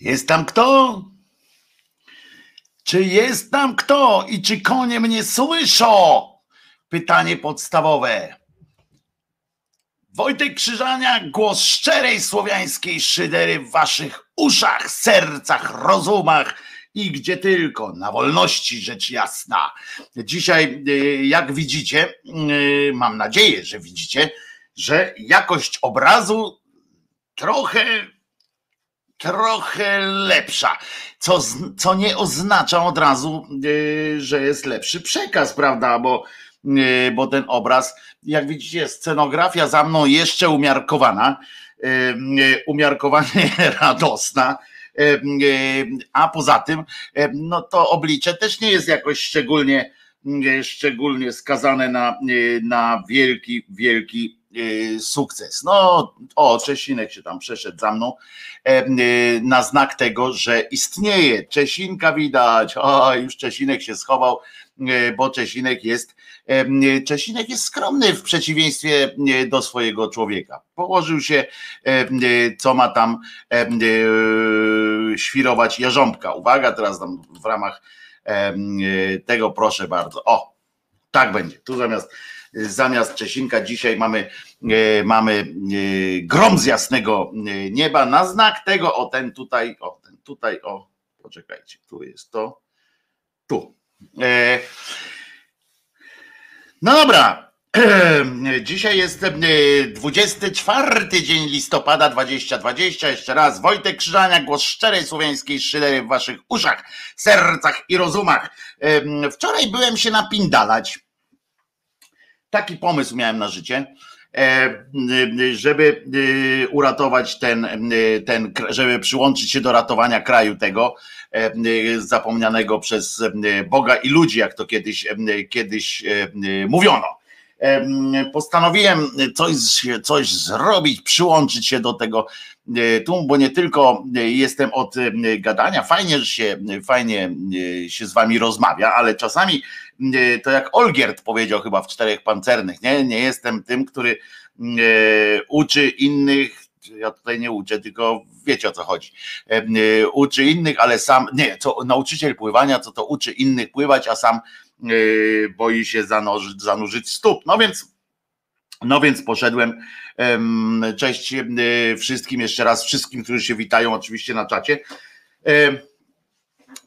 Jest tam kto? Czy jest tam kto i czy konie mnie słyszą? Pytanie podstawowe. Wojtek Krzyżania, głos szczerej słowiańskiej szydery w waszych uszach, sercach, rozumach i gdzie tylko, na wolności rzecz jasna. Dzisiaj, y, jak widzicie, y, mam nadzieję, że widzicie, że jakość obrazu trochę trochę lepsza, co, co nie oznacza od razu, yy, że jest lepszy przekaz, prawda? Bo, yy, bo ten obraz, jak widzicie, scenografia za mną jeszcze umiarkowana, yy, umiarkowanie radosna. A poza tym, no to oblicze też nie jest jakoś szczególnie, szczególnie skazane na, na wielki, wielki Y, sukces. No, o, Czesinek się tam przeszedł za mną e, y, na znak tego, że istnieje. Czesinka widać, o, już Czesinek się schował, y, bo Czesinek jest, e, Czesinek jest skromny w przeciwieństwie do swojego człowieka. Położył się, e, co ma tam świrować jarząbka. Uwaga, teraz tam w ramach tego proszę bardzo. O, tak będzie. Tu zamiast zamiast Czesinka dzisiaj mamy, e, mamy e, grom z jasnego nieba na znak tego, o ten tutaj, o ten tutaj, o poczekajcie, tu jest to, tu. No dobra, Dzisiaj jest 24 dzień listopada 2020. Jeszcze raz Wojtek Krzyżania, głos szczerej słowiańskiej szydery w waszych uszach, sercach i rozumach. Wczoraj byłem się napindalać Taki pomysł miałem na życie, e, żeby e, uratować ten, e, ten, żeby przyłączyć się do ratowania kraju tego zapomnianego przez Boga i ludzi, jak to kiedyś, kiedyś mówiono. Postanowiłem coś, coś zrobić, przyłączyć się do tego tu, bo nie tylko jestem od gadania, fajnie, że się, fajnie się z wami rozmawia, ale czasami to jak Olgierd powiedział chyba w Czterech Pancernych, nie, nie jestem tym, który uczy innych, ja tutaj nie uczę, tylko wiecie o co chodzi. Uczy innych, ale sam, nie, co nauczyciel pływania, co to uczy innych pływać, a sam boi się zanurzyć, zanurzyć stóp. No więc, no więc poszedłem. Cześć wszystkim jeszcze raz, wszystkim, którzy się witają oczywiście na czacie.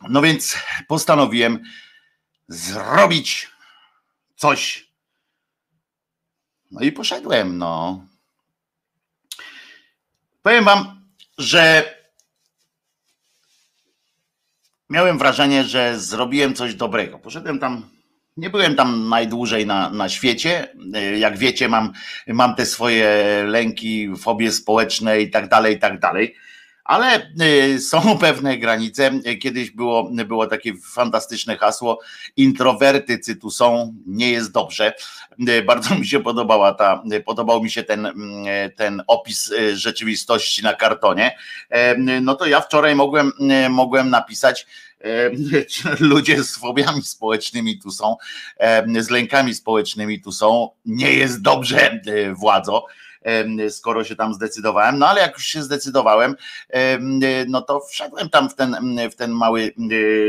No więc postanowiłem zrobić coś. No i poszedłem, no. Powiem wam, że miałem wrażenie, że zrobiłem coś dobrego. Poszedłem tam, nie byłem tam najdłużej na, na świecie. Jak wiecie, mam, mam te swoje lęki, fobie społeczne i tak dalej, i tak dalej. Ale y, są pewne granice. Kiedyś było, było takie fantastyczne hasło: introwerty tu są, nie jest dobrze. Y, bardzo mi się podobała ta, podobał mi się ten, ten opis rzeczywistości na kartonie. E, no to ja wczoraj mogłem, mogłem napisać, e, ludzie z fobiami społecznymi tu są, e, z lękami społecznymi tu są, nie jest dobrze, władzo skoro się tam zdecydowałem. No ale jak już się zdecydowałem, no to wszedłem tam w ten, w ten mały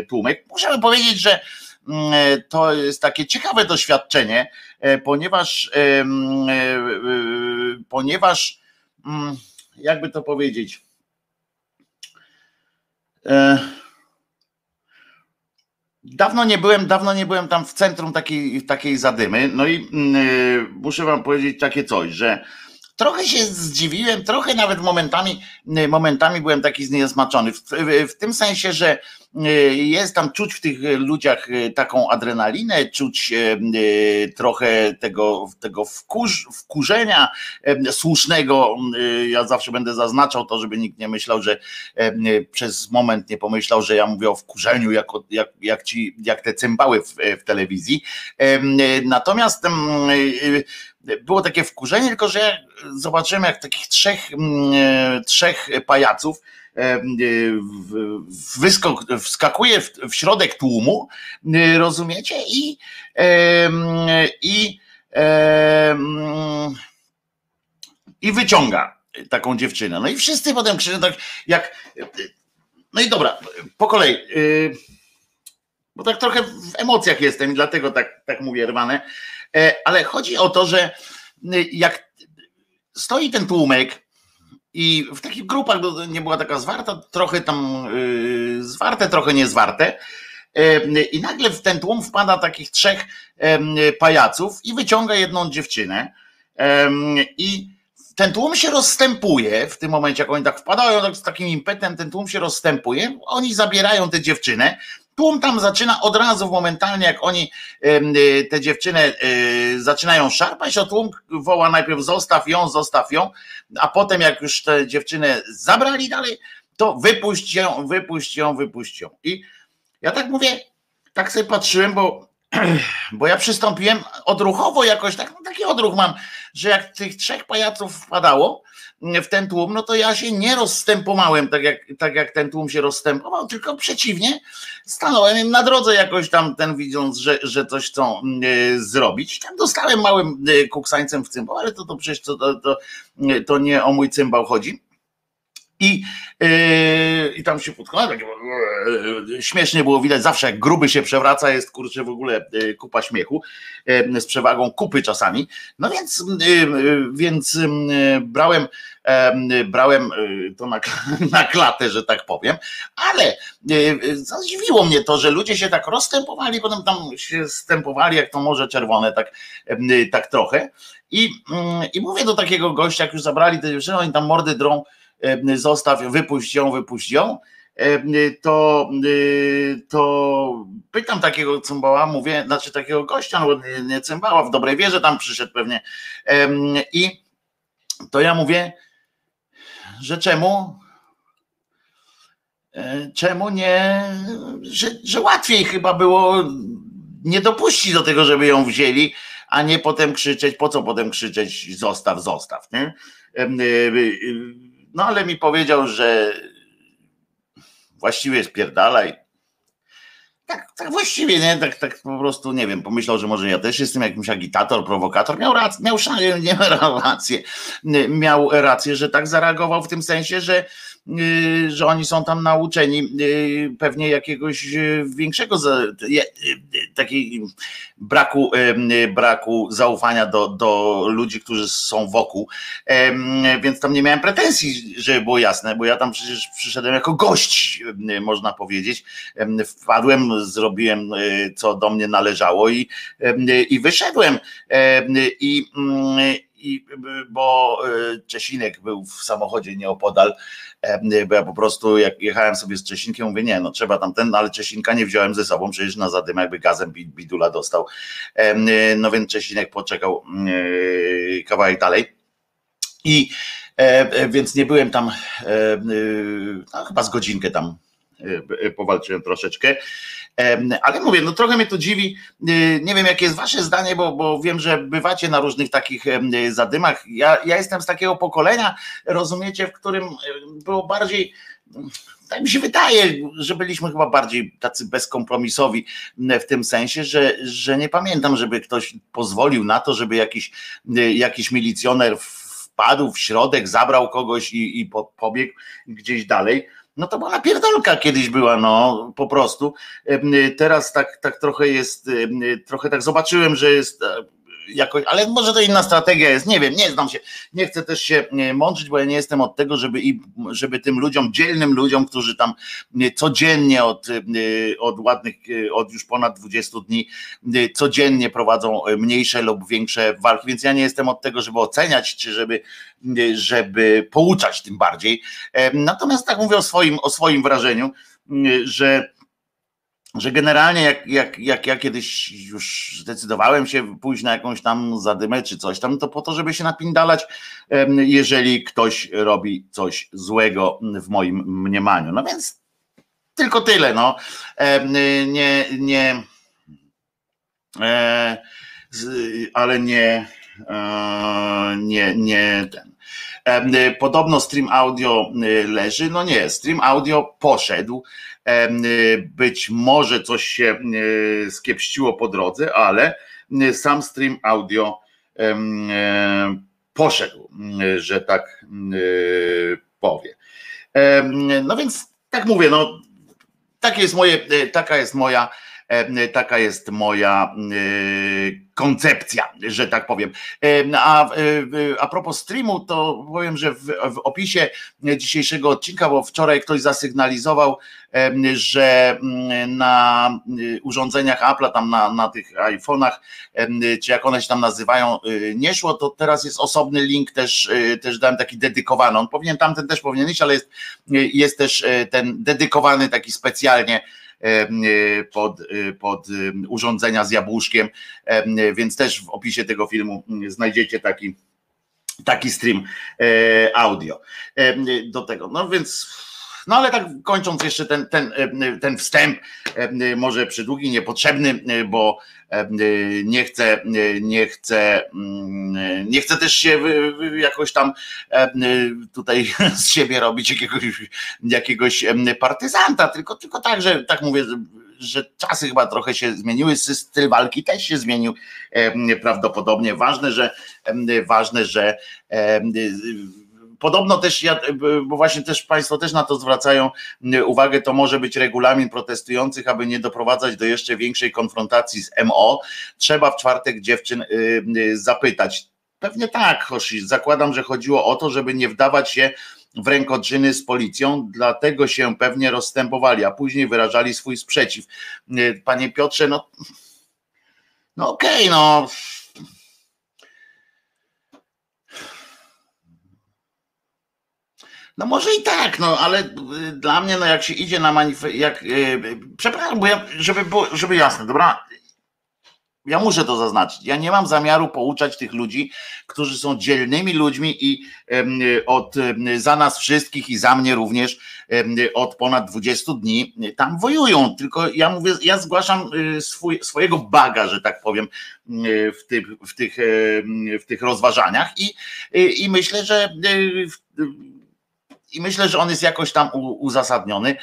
tłumek. Muszę powiedzieć, że to jest takie ciekawe doświadczenie, e, ponieważ e, e, ponieważ jakby to powiedzieć Dawno nie byłem, dawno nie byłem tam w centrum takiej, takiej zadymy. No i muszę wam powiedzieć takie coś, że Trochę się zdziwiłem, trochę nawet momentami, momentami byłem taki zniesmaczony. W, w, w tym sensie, że jest tam czuć w tych ludziach e, taką adrenalinę, czuć e, trochę tego, tego wkurz, wkurzenia słusznego. Ja zawsze będę zaznaczał to, żeby nikt nie myślał, że przez moment nie pomyślał, że ja mówię o wkurzeniu, jak, jak, jak, ci, jak te cymbały w, w telewizji. Natomiast było takie wkurzenie, tylko że zobaczyłem jak takich trzech, e, trzech pajaców e, e, wyskok, wskakuje w, w środek tłumu, rozumiecie? I, i, i wyciąga taką dziewczynę. No i wszyscy potem krzyczą tak, jak No i dobra, po kolei. Bo tak trochę w emocjach jestem i dlatego tak, tak mówię rwane. Ale chodzi o to, że jak stoi ten tłumek i w takich grupach nie była taka zwarta, trochę tam zwarte, trochę niezwarte. I nagle w ten tłum wpada takich trzech pajaców i wyciąga jedną dziewczynę. I ten tłum się rozstępuje w tym momencie, jak oni tak wpadają tak z takim impetem, ten tłum się rozstępuje, oni zabierają tę dziewczynę, tłum tam zaczyna od razu, momentalnie jak oni tę dziewczynę zaczynają szarpać, to tłum woła najpierw zostaw ją, zostaw ją, a potem jak już tę dziewczynę zabrali dalej, to wypuść ją, wypuść ją, wypuść ją. I ja tak mówię, tak sobie patrzyłem, bo, bo ja przystąpiłem odruchowo jakoś, tak, no taki odruch mam, że jak tych trzech pajaców wpadało w ten tłum, no to ja się nie rozstępowałem tak jak, tak jak ten tłum się rozstępował, tylko przeciwnie, stanąłem im na drodze jakoś tam ten widząc, że, że coś chcą y, zrobić. Tam dostałem małym y, kuksańcem w cymbał, ale to, to przecież to, to, to, to nie o mój cymbał chodzi. I, yy, I tam się podkłada, tak, yy, śmiesznie było widać, zawsze jak gruby się przewraca, jest kurczę w ogóle yy, kupa śmiechu, z przewagą kupy czasami. No więc, więc brałem, brałem to na, na klatę, że tak powiem, ale zadziwiło mnie to, że ludzie się tak rozstępowali, potem tam się stępowali, jak to morze czerwone, tak, tak trochę. I, I mówię do takiego gościa, jak już zabrali te dziewczyny, oni tam mordy drą, zostaw, wypuść ją, wypuść ją, e, to, e, to pytam takiego cymbała, mówię, znaczy takiego gościa, no nie, nie cymbała, w dobrej wierze tam przyszedł pewnie i to ja mówię, że czemu czemu nie, że, że łatwiej chyba było nie dopuścić do tego, żeby ją wzięli, a nie potem krzyczeć, po co potem krzyczeć zostaw, zostaw, nie? No ale mi powiedział, że właściwie spierdalaj. Tak, tak właściwie, nie? Tak, tak po prostu, nie wiem, pomyślał, że może ja też jestem jakimś agitator, prowokator. Miał rację, miał, nie, miał rację, miał rację, że tak zareagował w tym sensie, że Y, że oni są tam nauczeni y, pewnie jakiegoś y, większego takiej braku, braku zaufania do, do ludzi, którzy są wokół. Więc tam nie miałem pretensji, żeby było jasne, bo ja tam przecież przyszedłem jako gość, można powiedzieć. Wpadłem, zrobiłem co do mnie należało i, i wyszedłem. I, i bo Czesinek był w samochodzie nieopodal bo ja po prostu jak jechałem sobie z Czesinkiem, mówię, nie, no trzeba tam ten, ale Czesinka nie wziąłem ze sobą, przecież na zadym jakby gazem bidula dostał. No więc Czesinek poczekał e, kawałek dalej. I e, e, więc nie byłem tam, no, chyba z godzinkę tam powalczyłem troszeczkę. Ale mówię, no trochę mnie to dziwi. Nie wiem, jakie jest wasze zdanie, bo, bo wiem, że bywacie na różnych takich zadymach. Ja, ja jestem z takiego pokolenia, rozumiecie, w którym było bardziej tak mi się wydaje, że byliśmy chyba bardziej tacy bezkompromisowi w tym sensie, że, że nie pamiętam, żeby ktoś pozwolił na to, żeby jakiś, jakiś milicjoner wpadł w środek, zabrał kogoś i, i pobiegł gdzieś dalej no to była pierdolka kiedyś była, no po prostu. Teraz tak, tak trochę jest, trochę tak zobaczyłem, że jest e, jakoś, ale może to inna strategia jest, nie wiem, nie znam się, nie chcę też się mądrzyć, bo ja nie jestem od tego, żeby, i, żeby tym ludziom, dzielnym ludziom, którzy tam codziennie od, od ładnych, od już ponad 20 dni, codziennie prowadzą mniejsze lub większe walki, więc ja nie jestem od tego, żeby oceniać, czy żeby, żeby pouczać tym bardziej. Natomiast tak mówię o swoim, o swoim wrażeniu, że że generalnie jak, jak, jak ja kiedyś już zdecydowałem się pójść na jakąś tam zadymę czy coś tam, to po to, żeby się napindalać, jeżeli ktoś robi coś złego w moim mniemaniu. No więc tylko tyle, no. Nie, nie, e, ale nie, e, nie, nie ten. Podobno stream audio leży. No nie, stream audio poszedł być może coś się skiepściło po drodze, ale sam stream audio poszedł, że tak powie. No więc tak mówię, no takie jest moje, taka jest moja E, taka jest moja e, koncepcja, że tak powiem. E, a, a propos streamu, to powiem, że w, w opisie dzisiejszego odcinka, bo wczoraj ktoś zasygnalizował, że mm, na urządzeniach Apple, tam na, na tych iPhone'ach, czy jak one się tam nazywają, nie szło, to teraz jest osobny link też, też dałem taki dedykowany. On powinien tamten też powinien iść, ale jest, jest też ten dedykowany taki specjalnie E, pod, e, pod urządzenia z jabłuszkiem, więc też w opisie tego filmu znajdziecie taki, taki stream e, audio do tego. No więc no ale tak kończąc jeszcze ten, ten, ten wstęp, może przydługi, niepotrzebny, bo nie chcę, nie chcę, mm, nie chcę też się jakoś tam tutaj z siebie robić jakiegoś, jakiegoś partyzanta, tylko, tylko tak, że tak mówię, że czasy chyba trochę się zmieniły, styl walki też się zmienił prawdopodobnie. Ważne, że ważne, że Podobno też ja, bo właśnie też Państwo też na to zwracają uwagę, to może być regulamin protestujących, aby nie doprowadzać do jeszcze większej konfrontacji z MO. Trzeba w czwartek dziewczyn y, zapytać. Pewnie tak, Hoshi. Zakładam, że chodziło o to, żeby nie wdawać się w rękodrzyny z policją, dlatego się pewnie rozstępowali, a później wyrażali swój sprzeciw. Panie Piotrze, no, no okej, okay, no No może i tak, no ale y, dla mnie, no jak się idzie na manifest, jak, yy, przepraszam, bo ja, żeby było, żeby jasne, dobra, ja muszę to zaznaczyć. Ja nie mam zamiaru pouczać tych ludzi, którzy są dzielnymi ludźmi i od, za nas wszystkich i za mnie również od ponad 20 dni tam wojują. Tylko ja mówię, ja zgłaszam y, swój, swojego baga, że tak powiem, y, w tych, w tych, w tych rozważaniach i, i myślę, że i myślę, że on jest jakoś tam uzasadniony.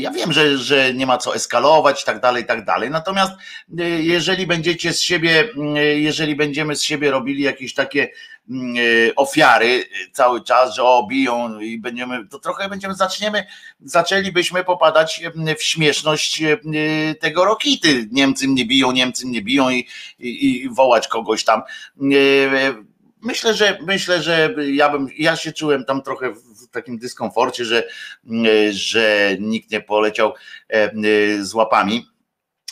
Ja wiem, że, że nie ma co eskalować i tak dalej, i tak dalej. Natomiast e, jeżeli będziecie z siebie, e, jeżeli będziemy z siebie robili jakieś takie mm, e, ofiary cały czas, że o, biją i będziemy, to trochę będziemy, zaczniemy, zaczęlibyśmy popadać w śmieszność tego rokity. Niemcy mnie biją, Niemcy mnie biją i, i, i wołać kogoś tam. Myślę, że myślę, że ja bym, ja się czułem tam trochę w takim dyskomforcie, że, że nikt nie poleciał e, z łapami.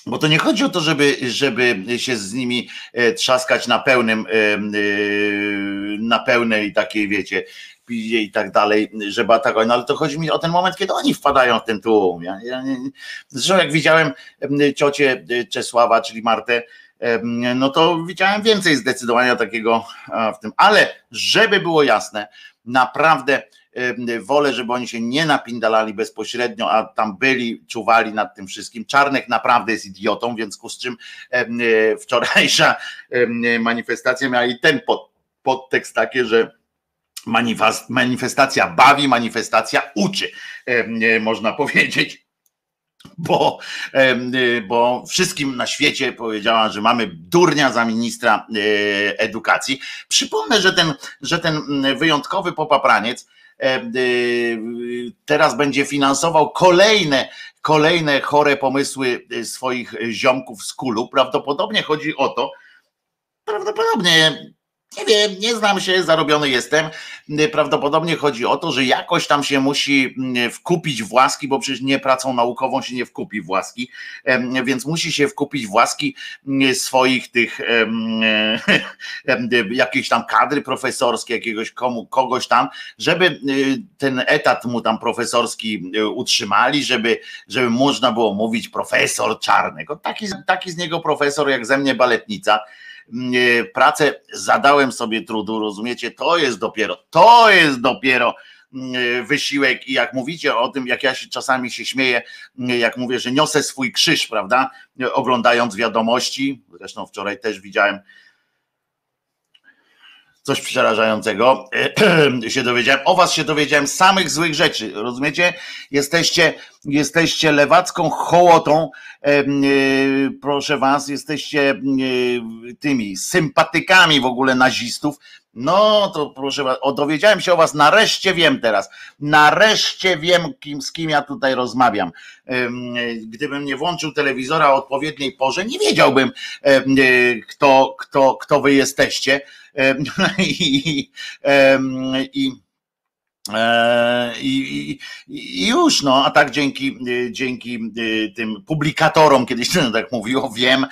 Bo to nie chodzi o to, żeby, żeby się z nimi e, trzaskać na pełnym, e, na pełnej takiej, wiecie, i tak dalej, żeby atakować. No ale to chodzi mi o ten moment, kiedy oni wpadają w ten tłum. Ja, ja, zresztą jak widziałem ciocię Czesława, czyli Martę, no to widziałem więcej zdecydowania takiego w tym. Ale żeby było jasne, naprawdę wolę, żeby oni się nie napindalali bezpośrednio, a tam byli, czuwali nad tym wszystkim. Czarnek naprawdę jest idiotą, więc z czym wczorajsza manifestacja miała i ten pod, podtekst takie, że manifestacja bawi, manifestacja uczy, można powiedzieć bo, bo wszystkim na świecie powiedziała, że mamy durnia za ministra e, edukacji. Przypomnę, że ten, że ten wyjątkowy popapraniec e, teraz będzie finansował kolejne, kolejne chore pomysły swoich ziomków z kulu. Prawdopodobnie chodzi o to, prawdopodobnie nie wiem, nie znam się, zarobiony jestem. Prawdopodobnie chodzi o to, że jakoś tam się musi mm, wkupić w łaski, bo przecież nie pracą naukową się nie wkupi w łaski, więc musi się wkupić w łaski mm, swoich tych jakiejś tam kadry profesorskie, jakiegoś komu, kogoś tam, żeby y, ten etat mu tam profesorski y, utrzymali, żeby, żeby można było mówić profesor Czarnek. Taki, taki z niego profesor jak ze mnie baletnica pracę zadałem sobie trudu, rozumiecie? To jest dopiero, to jest dopiero mm, wysiłek i jak mówicie o tym, jak ja się czasami się śmieję, mm, jak mówię, że niosę swój krzyż, prawda? Oglądając wiadomości, zresztą wczoraj też widziałem coś przerażającego się dowiedziałem. O was się dowiedziałem samych złych rzeczy. Rozumiecie? Jesteście, jesteście lewacką hołotą. Proszę was, jesteście tymi sympatykami w ogóle nazistów. No to proszę was, o, dowiedziałem się o was, nareszcie wiem teraz, nareszcie wiem, kim, z kim ja tutaj rozmawiam. Gdybym nie włączył telewizora o odpowiedniej porze, nie wiedziałbym, kto, kto, kto wy jesteście. I, i, e, i, I, już, no, a tak dzięki, dzięki tym publikatorom, kiedyś tak mówiło, wiem,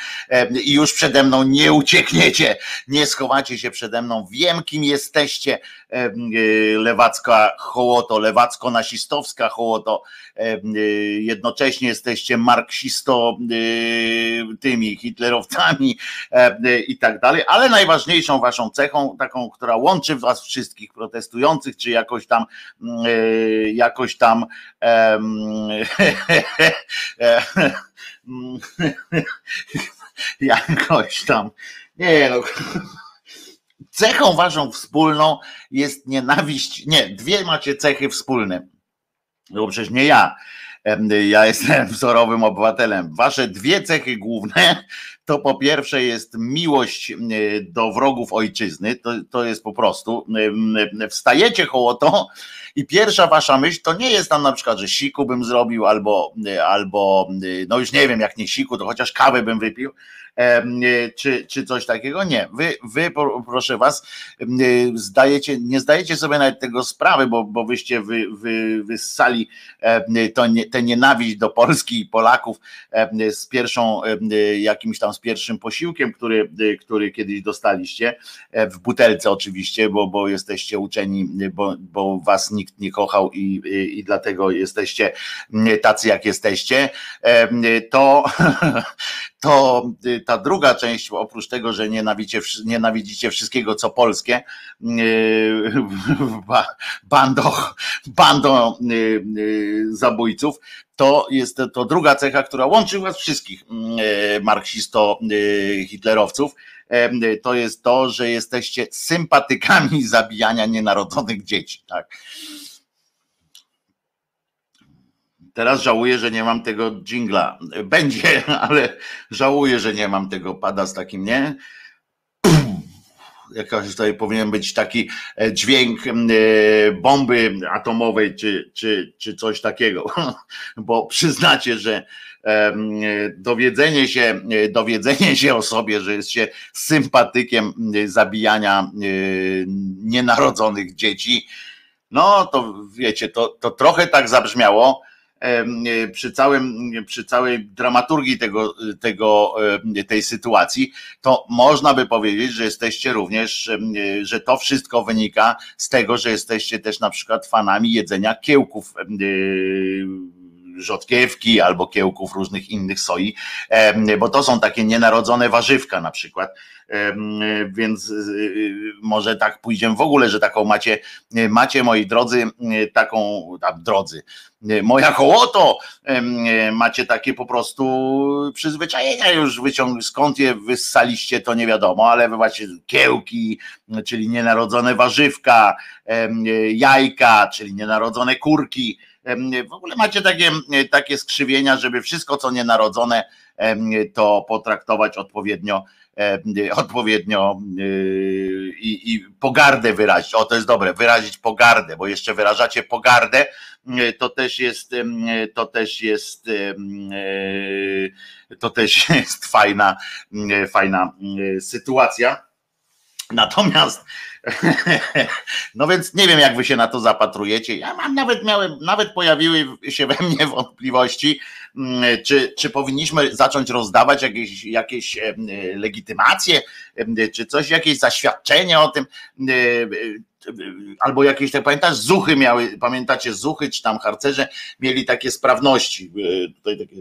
i już przede mną nie uciekniecie, nie schowacie się przede mną, wiem, kim jesteście, lewacka hołoto, lewacko-nasistowska hołoto, jednocześnie jesteście marksisto tymi hitlerowcami i tak dalej, ale najważniejszą waszą cechą, taką, która łączy was wszystkich protestujących, czy jakoś tam jakoś tam jakoś tam. Nie no cechą waszą wspólną jest nienawiść, nie, dwie macie cechy wspólne, no przecież nie ja, ja jestem wzorowym obywatelem. Wasze dwie cechy główne to po pierwsze jest miłość do wrogów ojczyzny, to, to jest po prostu, wstajecie koło to. I pierwsza wasza myśl to nie jest tam na przykład, że siku bym zrobił albo, albo no już nie wiem jak nie siku, to chociaż kawę bym wypił, czy, czy coś takiego. Nie, wy, wy proszę was, zdajecie, nie zdajecie sobie nawet tego sprawy, bo, bo wyście wy, wy, wyssali tę nienawiść do Polski i Polaków z pierwszą, jakimś tam z pierwszym posiłkiem, który, który kiedyś dostaliście, e, w butelce oczywiście, bo, bo jesteście uczeni, bo, bo was nikt nie kochał i, i, dlatego jesteście tacy jak jesteście, to, to ta druga część, oprócz tego, że nienawidzicie, nienawidzicie wszystkiego, co polskie, bando yy, yy, zabójców, to jest to druga cecha, która łączy was wszystkich marksisto-hitlerowców, to jest to, że jesteście sympatykami zabijania nienarodzonych dzieci. Tak. Teraz żałuję, że nie mam tego jingla. Będzie, ale żałuję, że nie mam tego pada z takim, nie? Jakaś tutaj powinien być taki e, dźwięk e, bomby atomowej, czy, czy, czy coś takiego, bo przyznacie, że dowiedzenie się, dowiedzenie się o sobie, że jest się sympatykiem zabijania e, nienarodzonych dzieci, no to wiecie, to, to trochę tak zabrzmiało, E, przy, całym, przy całej dramaturgii tego, tego, tej sytuacji, to można by powiedzieć, że jesteście również, że to wszystko wynika z tego, że jesteście też na przykład fanami jedzenia kiełków rzodkiewki albo kiełków różnych innych soi, bo to są takie nienarodzone warzywka na przykład, więc y, y, może tak pójdziemy w ogóle, że taką macie, macie moi drodzy, taką, tam drodzy, moja hołoto, macie takie po prostu przyzwyczajenia już wyciąg, skąd je wyssaliście, to nie wiadomo, ale macie kiełki, czyli nienarodzone warzywka, jajka, czyli nienarodzone kurki, w ogóle macie takie, takie skrzywienia, żeby wszystko, co nienarodzone, to potraktować odpowiednio, odpowiednio y, i, i pogardę wyrazić. O, to jest dobre, wyrazić pogardę, bo jeszcze wyrażacie pogardę, to też jest, to też jest, to też jest fajna, fajna sytuacja. Natomiast no więc nie wiem, jak wy się na to zapatrujecie. Ja mam nawet miałem, nawet pojawiły się we mnie wątpliwości, mm, czy, czy powinniśmy zacząć rozdawać jakieś, jakieś legitymacje, czy coś, jakieś zaświadczenie o tym, albo jakieś, tak pamiętasz, zuchy miały, pamiętacie, zuchy, czy tam harcerze mieli takie sprawności, e, tutaj takie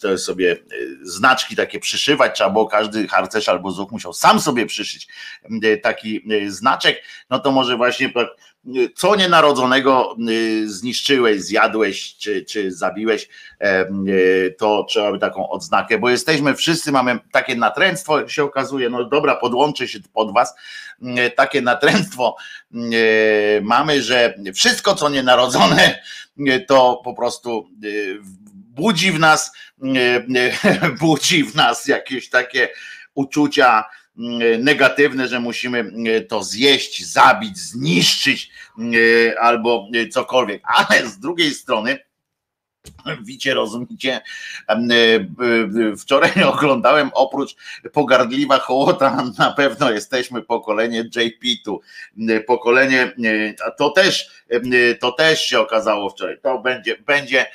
to sobie yy, znaczki takie przyszywać, trzeba było każdy harcerz albo zuch musiał sam sobie przyszyć yy, taki znaczek, no to może właśnie co nienarodzonego zniszczyłeś, zjadłeś czy, czy zabiłeś, to trzeba by taką odznakę, bo jesteśmy wszyscy, mamy takie natręctwo, się okazuje, no dobra, podłączę się pod was, takie natręctwo mamy, że wszystko co nienarodzone to po prostu budzi w nas, budzi w nas jakieś takie uczucia negatywne, że musimy to zjeść, zabić, zniszczyć albo cokolwiek. Ale z drugiej strony, Wicie, rozumiecie? Wczoraj oglądałem oprócz pogardliwa hołota, na pewno jesteśmy pokolenie JP-tu. Pokolenie, to też, to też się okazało wczoraj. To będzie, będzie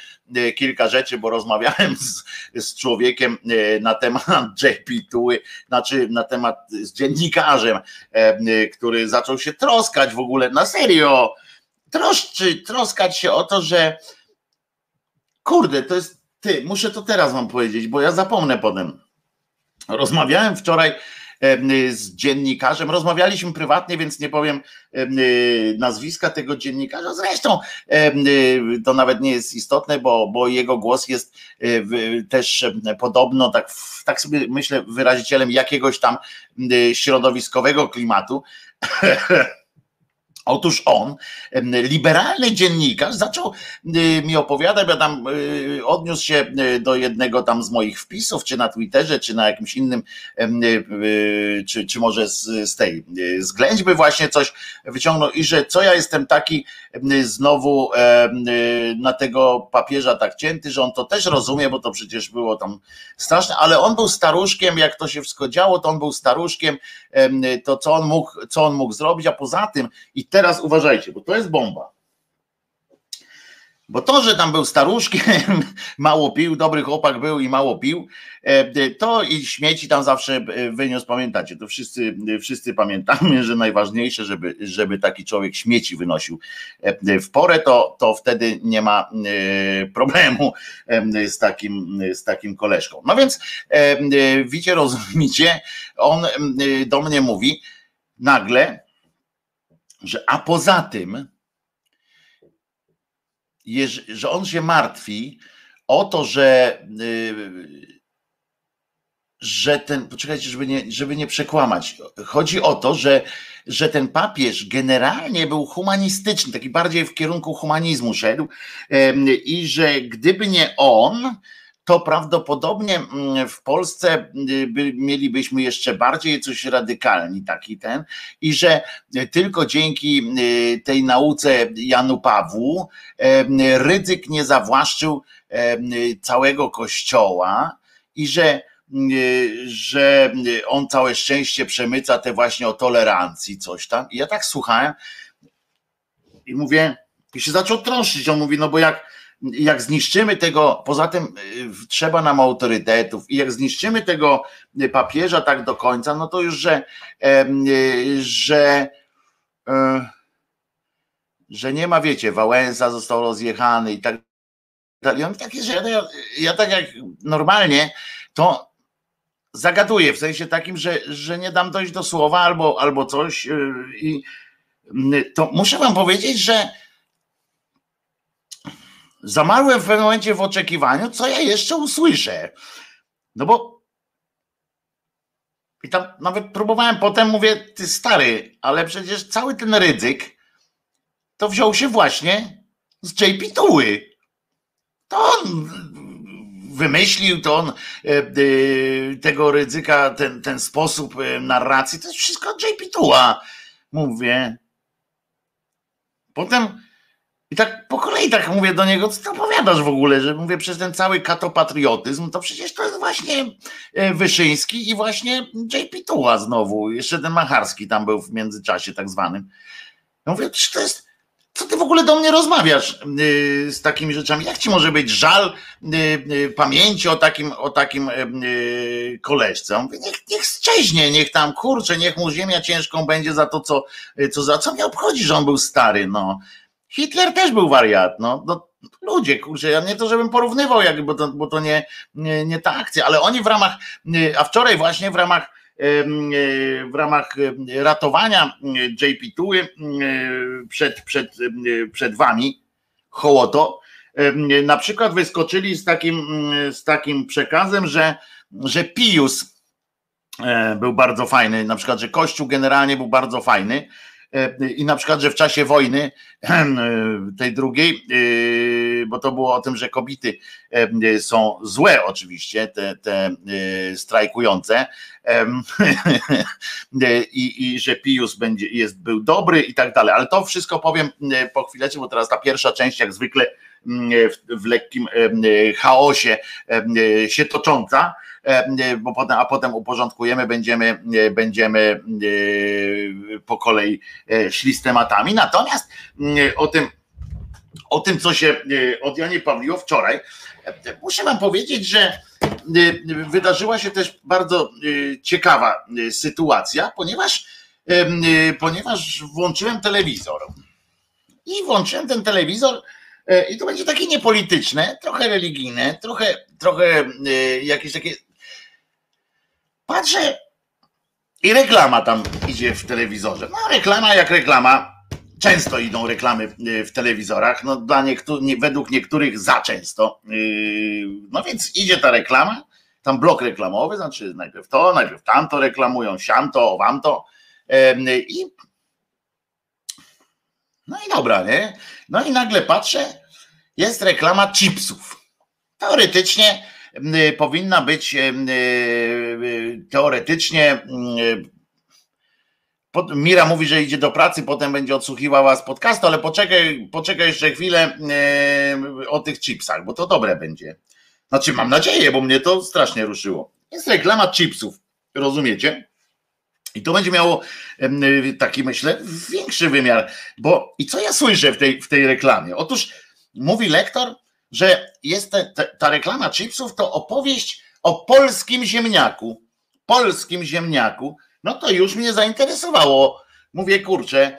kilka rzeczy, bo rozmawiałem z, z człowiekiem na temat JP-tu, znaczy na temat z dziennikarzem, który zaczął się troskać w ogóle na serio. Troszczy, troskać się o to, że Kurde, to jest ty, muszę to teraz wam powiedzieć, bo ja zapomnę potem. Rozmawiałem wczoraj z dziennikarzem, rozmawialiśmy prywatnie, więc nie powiem y, nazwiska tego dziennikarza. Zresztą y, to nawet nie jest istotne, bo, bo jego głos jest y, też podobno, tak, tak sobie myślę, wyrazicielem jakiegoś tam środowiskowego klimatu. Otóż on, liberalny dziennikarz, zaczął mi opowiadać, ja tam odniósł się do jednego tam z moich wpisów, czy na Twitterze, czy na jakimś innym, czy, czy może z, z tej, z ględźby właśnie coś wyciągnął i że co ja jestem taki znowu na tego papieża tak cięty, że on to też rozumie, bo to przecież było tam straszne, ale on był staruszkiem, jak to się wszystko działo, to on był staruszkiem, to co on mógł, co on mógł zrobić, a poza tym i teraz uważajcie, bo to jest bomba. Bo to, że tam był staruszkiem, mało pił, dobry chłopak był i mało pił, e, to i śmieci tam zawsze e, wyniósł, pamiętacie, to wszyscy, wszyscy pamiętamy, że najważniejsze, żeby, żeby taki człowiek śmieci wynosił e, w porę, to, to wtedy nie ma problemu z takim, z takim koleżką. No więc widzicie, rozumiecie, on do mnie mówi nagle, że a poza tym, że on się martwi o to, że, y, że ten, poczekajcie, żeby nie, żeby nie przekłamać. Chodzi o to, że, że ten papież generalnie był humanistyczny, taki bardziej w kierunku humanizmu szedł i że gdyby nie on, to prawdopodobnie mm, w Polsce y, mielibyśmy jeszcze bardziej coś radykalni taki ten i że tylko dzięki y, tej nauce Janu Pawłu ryzyk nie zawłaszczył całego kościoła i że y, że on całe szczęście przemyca te właśnie o tolerancji, coś tam. I ja tak słuchałem i mówię, i się zaczął trąszyć. On mówi, no bo jak jak zniszczymy tego, poza tym y, trzeba nam autorytetów i jak zniszczymy tego papieża tak do końca, no to już, że, y, że, e, że nie ma, wiecie, Wałęsa został rozjechany i tak dalej. On takie, że ja, ja tak jak normalnie, to zagaduję w sensie takim, że, że nie dam dojść do słowa albo, albo coś y, i to muszę wam powiedzieć, że zamarłem w pewnym momencie w oczekiwaniu, co ja jeszcze usłyszę. No bo i tam nawet próbowałem potem, mówię, ty stary, ale przecież cały ten ryzyk to wziął się właśnie z JP Tuły. To on wymyślił, to on e, e, tego ryzyka, ten, ten sposób e, narracji, to jest wszystko JP Tuła. Mówię. Potem i tak po kolei tak mówię do niego, co ty opowiadasz w ogóle, że mówię przez ten cały katopatriotyzm, to przecież to jest właśnie e, Wyszyński i właśnie JP Tuła znowu, jeszcze ten Macharski tam był w międzyczasie tak zwanym. Ja mówię, to jest, co ty w ogóle do mnie rozmawiasz yy, z takimi rzeczami? Jak ci może być żal yy, yy, pamięci o takim, o takim koleżce? On mówi, niech, niech szczeźnie, niech tam kurczę, niech mu ziemia ciężką będzie za to, co, co za co mnie obchodzi, że on był stary, no. Hitler też był wariat, no, no ludzie, kurczę, ja nie to, żebym porównywał, jak, bo, to, bo to nie, nie, nie ta akcja, ale oni w ramach, a wczoraj właśnie w ramach w ramach ratowania JP Tuły przed, przed, przed wami, hołoto, na przykład wyskoczyli z takim, z takim przekazem, że, że Pius e, był bardzo fajny, na przykład, że Kościół generalnie był bardzo fajny i na przykład, że w czasie wojny e, tej drugiej, bo to było o tym, że kobiety są złe oczywiście, te, te strajkujące i, i że Pius będzie, jest, był dobry i tak dalej, ale to wszystko powiem po chwileczce, bo teraz ta pierwsza część jak zwykle w, lekkim chaosie się tocząca, bo potem, a potem uporządkujemy, będziemy, będziemy po kolei e, szli z tematami. Natomiast o tym, o tym, co się od Janie Pawliło wczoraj, muszę wam powiedzieć, że wydarzyła się też bardzo ciekawa sytuacja, ponieważ, ponieważ włączyłem telewizor. I włączyłem ten telewizor E, I to będzie takie niepolityczne, trochę religijne, trochę, trochę e, jakieś takie. Patrzę i reklama tam idzie w telewizorze. No, reklama jak reklama. Często idą reklamy e, w telewizorach, no dla niektórych, według niektórych za często. No więc idzie ta reklama, tam blok reklamowy, znaczy najpierw to, najpierw tamto reklamują, siamto, wamto. I no i dobra, nie? No i nagle patrzę, jest reklama chipsów. Teoretycznie powinna być teoretycznie Mira mówi, że idzie do pracy, potem będzie odsłuchiwała z podcastu, ale poczekaj, poczekaj jeszcze chwilę o tych chipsach, bo to dobre będzie. Znaczy, mam nadzieję, bo mnie to strasznie ruszyło. Jest reklama chipsów, rozumiecie? I to będzie miało taki, myślę, większy wymiar. Bo i co ja słyszę w tej, w tej reklamie? Otóż mówi lektor, że jest te, te, ta reklama chipsów to opowieść o polskim ziemniaku. Polskim ziemniaku. No to już mnie zainteresowało. Mówię, kurczę,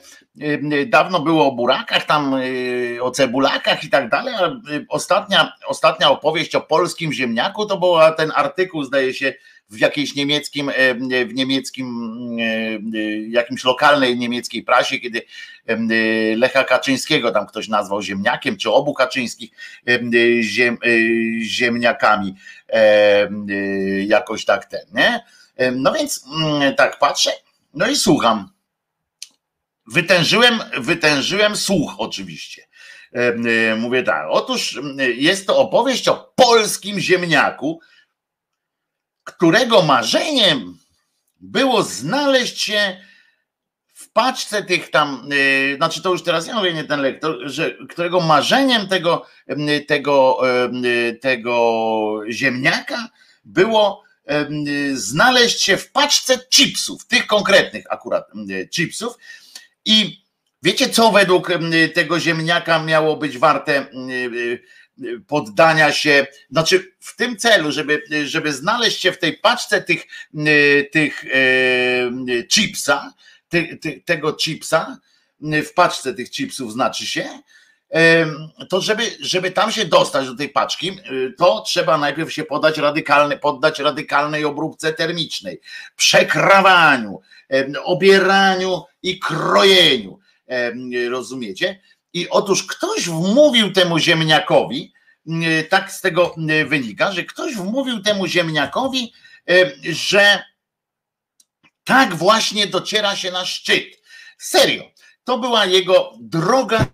dawno było o burakach, tam y, o cebulakach i tak dalej, ale y, ostatnia, ostatnia opowieść o polskim ziemniaku to był ten artykuł, zdaje się, w jakiejś niemieckim, e, w niemieckim, e, e, jakimś lokalnej niemieckiej prasie, kiedy Lecha Kaczyńskiego tam ktoś nazwał ziemniakiem, czy obu Kaczyńskich ziem, ziemniakami, jakoś tak ten, nie? No więc mm, tak patrzę, no i słucham. Wytężyłem, wytężyłem słuch oczywiście. Mówię tak, otóż jest to opowieść o polskim ziemniaku, którego marzeniem było znaleźć się w paczce tych tam, yy, znaczy to już teraz ja mówię, nie ten lektor, że którego marzeniem tego, yy, tego, yy, tego ziemniaka było y, znaleźć się w paczce chipsów, tych konkretnych akurat y, chipsów. I wiecie co według y, tego ziemniaka miało być warte poddania się, znaczy w tym celu, żeby, żeby znaleźć się w tej paczce tych, tych e, chipsa, ty, ty, tego chipsa, w paczce tych chipsów znaczy się, to żeby, żeby tam się dostać do tej paczki, to trzeba najpierw się podać radykalne, poddać radykalnej obróbce termicznej, przekrawaniu, obieraniu i krojeniu. Rozumiecie? I otóż ktoś wmówił temu ziemniakowi, e, tak z tego e, wynika, że ktoś wmówił temu ziemniakowi, e, że tak właśnie dociera się na szczyt. Serio. To była jego droga